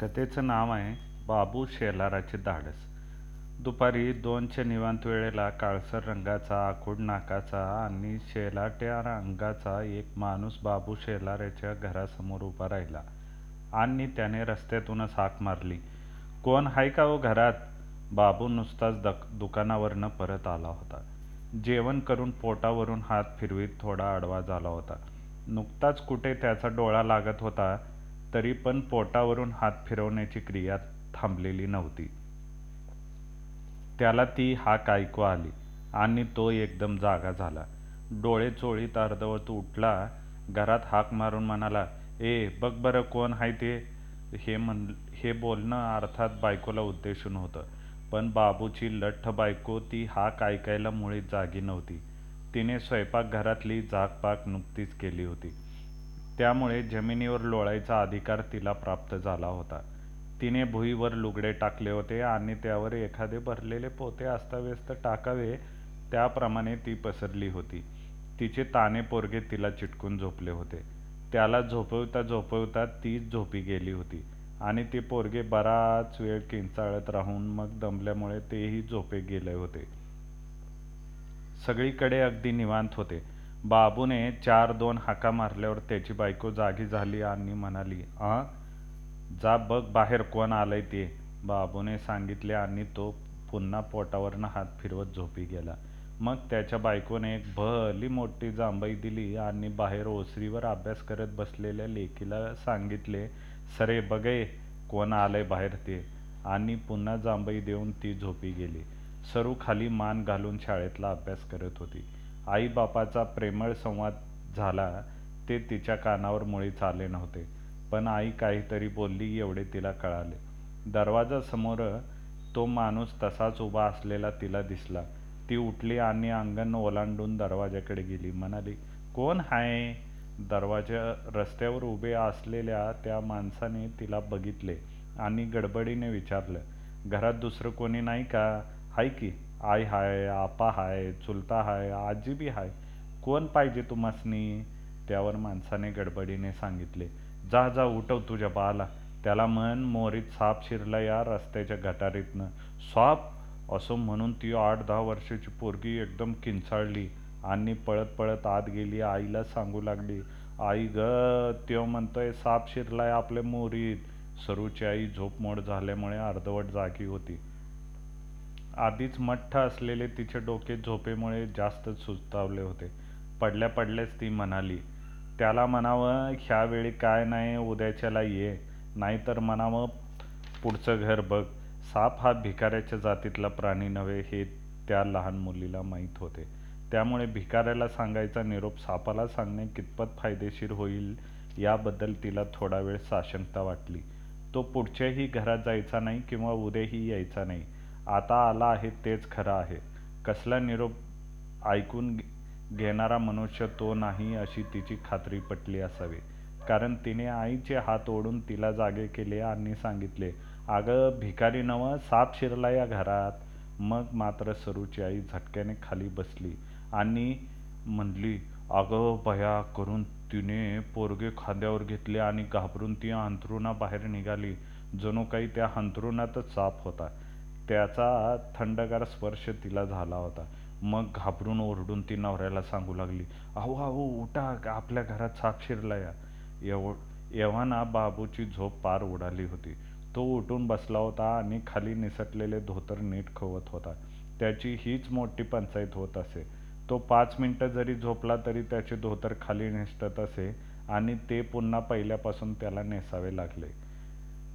कथेचं नाव आहे बाबू शेलाराचे धाडस. दुपारी दोनच्या निवांत वेळेला काळसर रंगाचा आखूड नाकाचा आणि शेलाट्या अंगाचा एक माणूस बाबू शेलाराच्या घरासमोर उभा राहिला. आणि त्याने रस्त्यातूनच हाक मारली. कोण हाय का हो घरात? बाबू नुसताच दक दुकानावरनं परत आला होता. जेवण करून पोटावरून हात फिरवीत थोडा आडवा झाला होता. नुकताच कुठे त्याचा डोळा लागत होता? तरी पण पोटावरून हात फिरवण्याची क्रिया थांबलेली नव्हती. त्याला ती हाक ऐकू आली आणि तो एकदम जागा झाला. डोळे चोळीत अर्धवत उठला. घरात हाक मारून म्हणाला ए बघ बरं कोण आहे ते. हे म्हण हे बोलणं अर्थात बायकोला उद्देशून होतं पण बाबूची लठ्ठ बायको ती हाक ऐकायला मुळीच जागी नव्हती. तिने स्वयंपाकघरातली झाकपाक नुकतीच केली होती. त्यामुळे जमिनीवर लोळायचा अधिकार तिला प्राप्त झाला होता. तिने भुईवर लुगडे टाकले होते आणि त्यावर एखादे भरलेले पोते अस्ताव्यस्त टाकावे त्याप्रमाणे ती पसरली होती. तिचे ताने पोरगे तिला चिटकून झोपले होते. त्याला झोपवता झोपवता तीच झोपी गेली होती आणि ते पोरगे बराच वेळ किंचाळत राहून मग दमल्यामुळे तेही झोपे गेले होते. सगळीकडे अगदी निवांत होते. बाबूने चार दोन हाका मारल्यावर त्याची बायको जागी झाली आणि म्हणाली आ जा बघ बाहेर कोण आलंय ते. बाबूने सांगितले आणि तो पुन्हा पोटावरनं हात फिरवत झोपी गेला. मग त्याच्या बायकोने एक भली मोठी जांभई दिली आणि बाहेर ओसरीवर अभ्यास करत बसलेल्या लेकीला सांगितले सरे बघे कोण आलंय बाहेर ते. आणि पुन्हा जांभई देऊन ती झोपी गेली. सरू खाली मान घालून शाळेतला अभ्यास करत होती. आई बापाचा प्रेमळ संवाद झाला ते तिच्या कानावर मुळीच आले नव्हते. पण आई काहीतरी बोलली एवढे तिला कळाले. दरवाजासमोर तो माणूस तसाच उभा असलेला तिला दिसला. ती उठली आणि अंगण ओलांडून दरवाजाकडे गेली. म्हणाली कोण आहे दरवाजा रस्त्यावर उभे असलेल्या त्या माणसाने तिला बघितले आणि गडबडीने विचारलं घरात दुसरं कोणी नाही का? हाय की? आई हाय आपा हाय चुलता हाय आजी बी हाय. कोण पाहिजे तुम्हासनी त्यावर माणसाने गडबडीने सांगितले. जा जा उठव तुझ्या बाला. त्याला मन मोरीत साप शिरला या रस्त्याच्या गटारीतनं. साप असं म्हणून ती आठ दहा वर्षाची पोरगी एकदम किंचाळली आणि पळत पळत आत गेली. आईला सांगू लागली आई ग त्यो म्हणतोय साप शिरलाय आपल्या मोरीत. सरूची आई झोपमोड झाल्यामुळे अर्धवट जागी होती. आधीच मठ्ठ असलेले तिचे डोके झोपेमुळे जास्त सुस्तावले होते. पडल्या पडल्याच ती म्हणाली त्याला म्हणावं ह्यावेळी काय नाही उद्याच्याला ये. नाहीतर म्हणावं पुढचं घर बघ. साप हा भिकाऱ्याच्या जातीतला प्राणी नव्हे हे त्या लहान मुलीला माहीत होते. त्यामुळे भिकाऱ्याला सांगायचा निरोप सापाला सांगणे कितपत फायदेशीर होईल याबद्दल तिला थोडा वेळ साशंकता वाटली. तो पुढच्याही घरात जायचा नाही किंवा उद्याही यायचा नाही. आता आला आहे तेच खरं आहे. कसला निरोप ऐकून घेणारा मनुष्य तो नाही अशी तिची खात्री पटली असावी. कारण तिने आईचे हात ओढून तिला जागे केले आणि सांगितले अगं भिकारी नवं साप शिरला या घरात. मग मात्र सरूची आई झटक्याने खाली बसली आणि म्हणली अगं भया करून तिने पोरगे खांद्यावर घेतले आणि घाबरून ती अंथरुणाबाहेर निघाली. जणू काही त्या अंथरुणातच साप होता. त्याचा थंडगार स्पर्श तिला झाला होता. मग घाबरून ओरडून ती नवऱ्याला सांगू लागली अहो अहो उठा आपल्या घरात साप शिरला या. एव एव्हाना बाबूची झोप पार उडाली होती. तो उठून बसला होता आणि खाली निसटलेले धोतर नीट खवत होता. त्याची हीच मोठी पंचायत होत असे. तो पाच मिनिटं जरी झोपला तरी त्याचे धोतर खाली निसटत असे आणि ते पुन्हा पहिल्यापासून त्याला नेसावे लागले.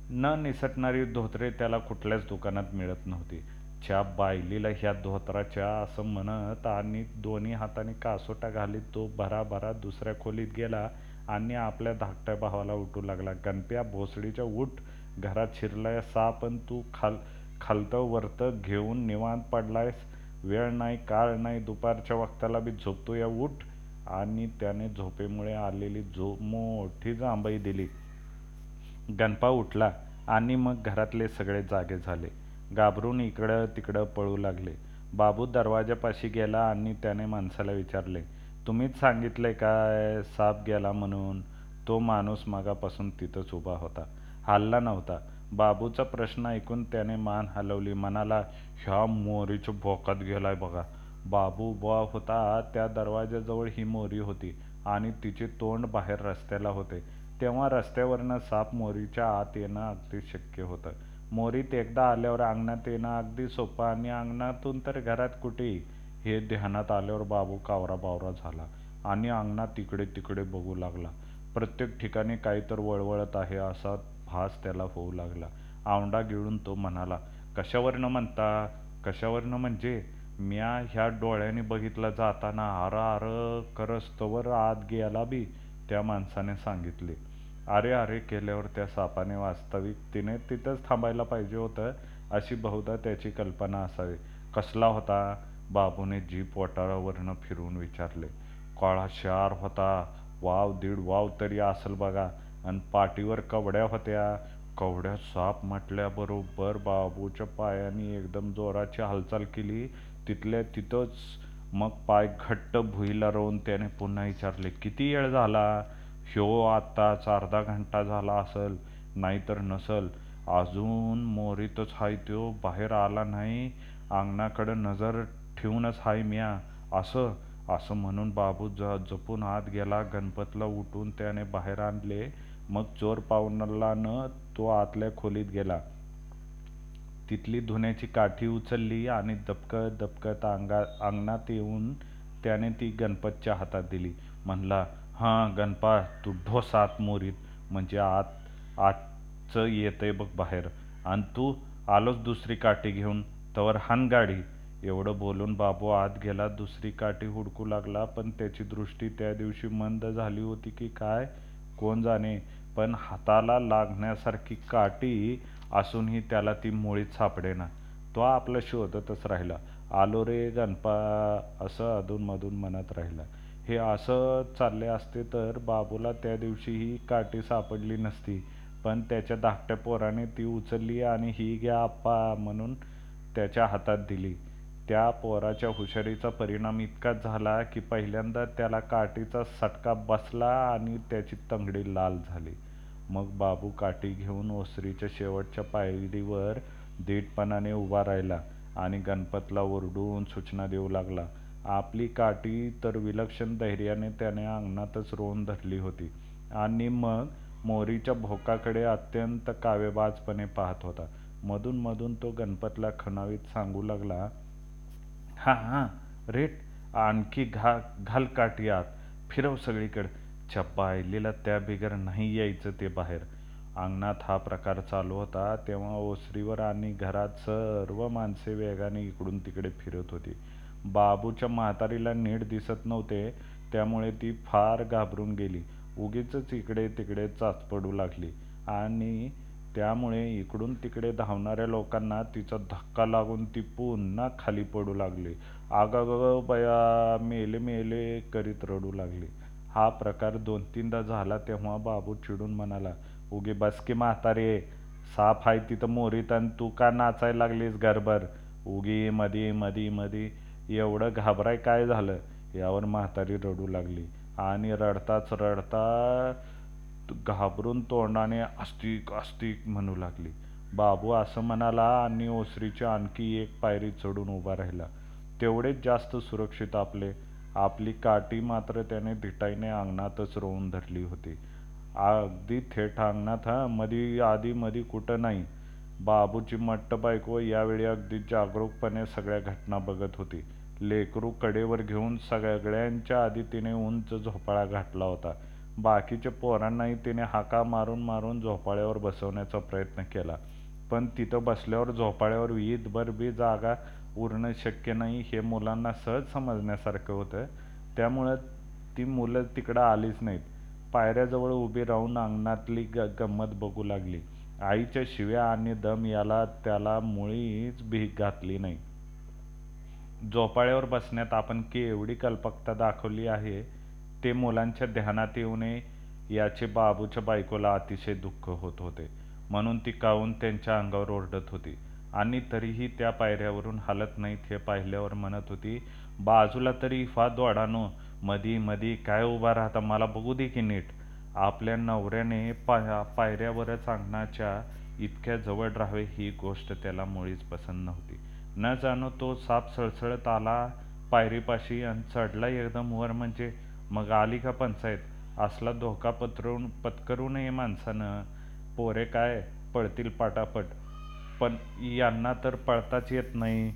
न निसटणारी धोतरे त्याला कुठल्याच दुकानात मिळत नव्हती. च्या बायलीला ह्या धोतराच्या असं म्हणत आणि दोन्ही हाताने कासोटा घालीत तो भराभरा दुसऱ्या खोलीत गेला आणि आपल्या धाकट्या भावाला उठू लागला. गणप्या भोसडीच्या उठ घरात शिरलाय सापण तू खाल खालतं वरतं घेऊन निवांत पडलायस. वेळ नाही काळ नाही दुपारच्या वक्ताला बी झोपतो या उठ. आणि त्याने झोपेमुळे आलेली झो मोठी जांभई दिली. गणपा उठला आणि मग घरातले सगळे जागे झाले. घाबरून इकडं तिकडं पळू लागले. बाबू दरवाजापाशी गेला आणि त्याने माणसाला विचारले तुम्हीच सांगितले काय साप गेला म्हणून? तो माणूस मागापासून तिथंच उभा होता. हलला नव्हता. बाबूचा प्रश्न ऐकून त्याने मान हलवली. मनाला ह्या मोरीच्या भोकात गेलाय बघा. बाबू उभा होता. त्या दरवाजाजवळ ही मोरी होती आणि तिचे तोंड बाहेर रस्त्याला होते. तेव्हा रस्त्यावरनं साप मोरीच्या आत येणं अगदी शक्य होतं. मोरीत एकदा आल्यावर अंगणात येणं अगदी सोपं आणि अंगणातून तर घरात कुठेही. हे ध्यानात आल्यावर बाबू कावरा बावरा झाला आणि अंगणात तिकडे तिकडे बघू लागला. प्रत्येक ठिकाणी काहीतर वळवळत आहे असा भास त्याला होऊ लागला. आवंडा गिळून तो म्हणाला कशावरनं म्हणता? कशावरनं म्हणजे? म्या ह्या डोळ्याने बघितलं जाताना आर आर करस्तवर आत गेला बी. त्या माणसाने सांगितले. अरे अरे केल्यावर त्या सापाने वास्तविक तिने तिथंच थांबायला पाहिजे होतं अशी बहुधा त्याची कल्पना असावी. कसला होता? बाबूने जीप वटारावरनं फिरून विचारले. काळा शार होता. वाव दीड वाव तरी असेल बघा. आणि पाठीवर कवड्या होत्या. कवड्या साप म्हटल्याबरोबर बाबूच्या पायाने एकदम जोराची हालचाल केली. तिथल्या तिथंच मग पाय घट्ट भुईला रोवून त्याने पुन्हा विचारले किती वेळ झाला? ह्यो आत्ताच अर्धा घंटा झाला असल नाहीतर नसल. अजून मोरीतच हाय त्यो बाहेर आला नाही. अंगणाकडं नजर ठेवूनच हाय म्या. असं असं म्हणून बाबू ज जपून आत गेला. गणपतला उठून त्याने बाहेर आणले. मग चोर पावलानं तो आतल्या खोलीत गेला. तिथली धुण्याची काठी उचलली आणि दबकत दबकत अंगा अंगणात येऊन त्याने ती गणपतच्या हातात दिली. म्हणला हां गणपा तू ढोस आत मोरीत म्हणजे आत आजचं येतंय बघ बाहेर. आणि तू आलोच दुसरी काठी घेऊन तवर हान गाडी. एवढं बोलून बाबू आत गेला. दुसरी काठी हुडकू लागला पण त्याची दृष्टी त्या दिवशी मंद झाली होती की काय? कोण जाणे? पण हाताला लागण्यासारखी काठी असूनही त्याला ती मुळीच सापडेना तो आपला शोधतच राहिला. आलो रे गणपा असं अधूनमधून म्हणत राहिला. हे असं चालले असते तर बाबूला त्या दिवशी ही काठी सापडली नसती. पण त्याच्या धाकट्या पोराने ती उचलली आणि ही घ्या आप्पा म्हणून त्याच्या हातात दिली. त्या पोराच्या हुशारीचा परिणाम इतकाच झाला की पहिल्यांदा त्याला काठीचा सटका बसला आणि त्याची तंगडी लाल झाली. मग बाबू काठी घेऊन ओसरीच्या शेवटच्या पायरीवर दीटपणाने उभा राहिला आणि गणपतला ओरडून सूचना देऊ लागला आपली काठी तर विलक्षण धैर्याने त्याने अंगणातच रोवून धरली होती आणि मग मोरीच्या भोकाकडे अत्यंत कावेबाजपणे पाहत होता. मधून मधून तो गणपतला खणावीत सांगू लागला हां हां रेट आणखी घा घाल काठी आत फिरव सगळीकडे. छप्पा पाहिलेला त्या बिगर नाही यायचं ते बाहेर. अंगणात हा प्रकार चालू होता तेव्हा ओसरीवर आणि घरात सर्व माणसे वेगाने इकडून तिकडे फिरत होती. बाबूच्या म्हातारीला नीट दिसत नव्हते त्यामुळे ती फार घाबरून गेली. उगीच इकडे तिकडे चाचपडू लागली. आणि त्यामुळे इकडून तिकडे धावणाऱ्या लोकांना तिचा धक्का लागून ती पुन्हा खाली पडू लागली. आगाग बया मेले मेले करीत रडू लागली. हा प्रकार दोन तीनदा झाला तेव्हा बाबू चिडून म्हणाला उगी बस की म्हातारे साप आहे तिथं मोरीत आणि तू का नाचायला लागलीस घरभर? उगी मधी मधी मधी. एवढं घाबराय काय झालं? यावर म्हातारी रडू लागली आणि रडताच रडता घाबरून तोंडाने अस्तिक अस्तिक म्हणू लागली. बाबू असं म्हणाला आणि ओसरीची आणखी एक पायरी चढून उभा राहिला. तेवढेच जास्त सुरक्षित आपले आपली काठी मात्र त्याने धिटाईने अंगणातच रोवून धरली होती. अगदी थेट अंगणात हा मधी आधी मधी कुठं नाही. बाबूची मट्ट बायको यावेळी अगदी जागरूकपणे सगळ्या घटना बघत होती. लेकरू कडेवर घेऊन सगळ्यांच्या आधी तिने उंच झोपाळा घातला होता. बाकीच्या पोरांनाही तिने हाका मारून मारून झोपाळ्यावर बसवण्याचा प्रयत्न केला. पण तिथं बसल्यावर झोपाळ्यावर वीजभर बी जागा उरणं शक्य नाही हे मुलांना सहज समजण्यासारखं होतं. त्यामुळं ती मुलं तिकडं आलीच नाहीत. पायऱ्याजवळ उभी राहून अंगणातली ग गंमत बघू लागली. आईच्या शिव्या आणि दम याला त्याला मुळीच भीक घातली नाही. झोपाळ्यावर बसण्यात आपण केवढी कल्पकता दाखवली आहे ते मुलांच्या ध्यानात येऊ नये याचे बाबूच्या बायकोला अतिशय दुःख होत होते. म्हणून ती कावून त्यांच्या अंगावर ओरडत होती. आणि तरीही त्या पायऱ्यावरून हलत नाहीत हे पाहिल्यावर म्हणत होती बाजूला तरी फा दोडानो मधी मधी काय उभा राहता मला बघू दे की नीट. आपल्या नवऱ्याने पाय पायऱ्यावरच अंगणाच्या इतक्या जवळ राहावे ही गोष्ट त्याला मुळीच पसंत नव्हती. न जाणो तो साप सळसळत आला पायरीपाशी आणि चढला एकदम वर म्हणजे मग आली का पंचायत? असला धोका पत्रून पत्करू नये माणसानं. पोरे काय? पळतील पाटापट. पण यांना तर पळताच येत नाही.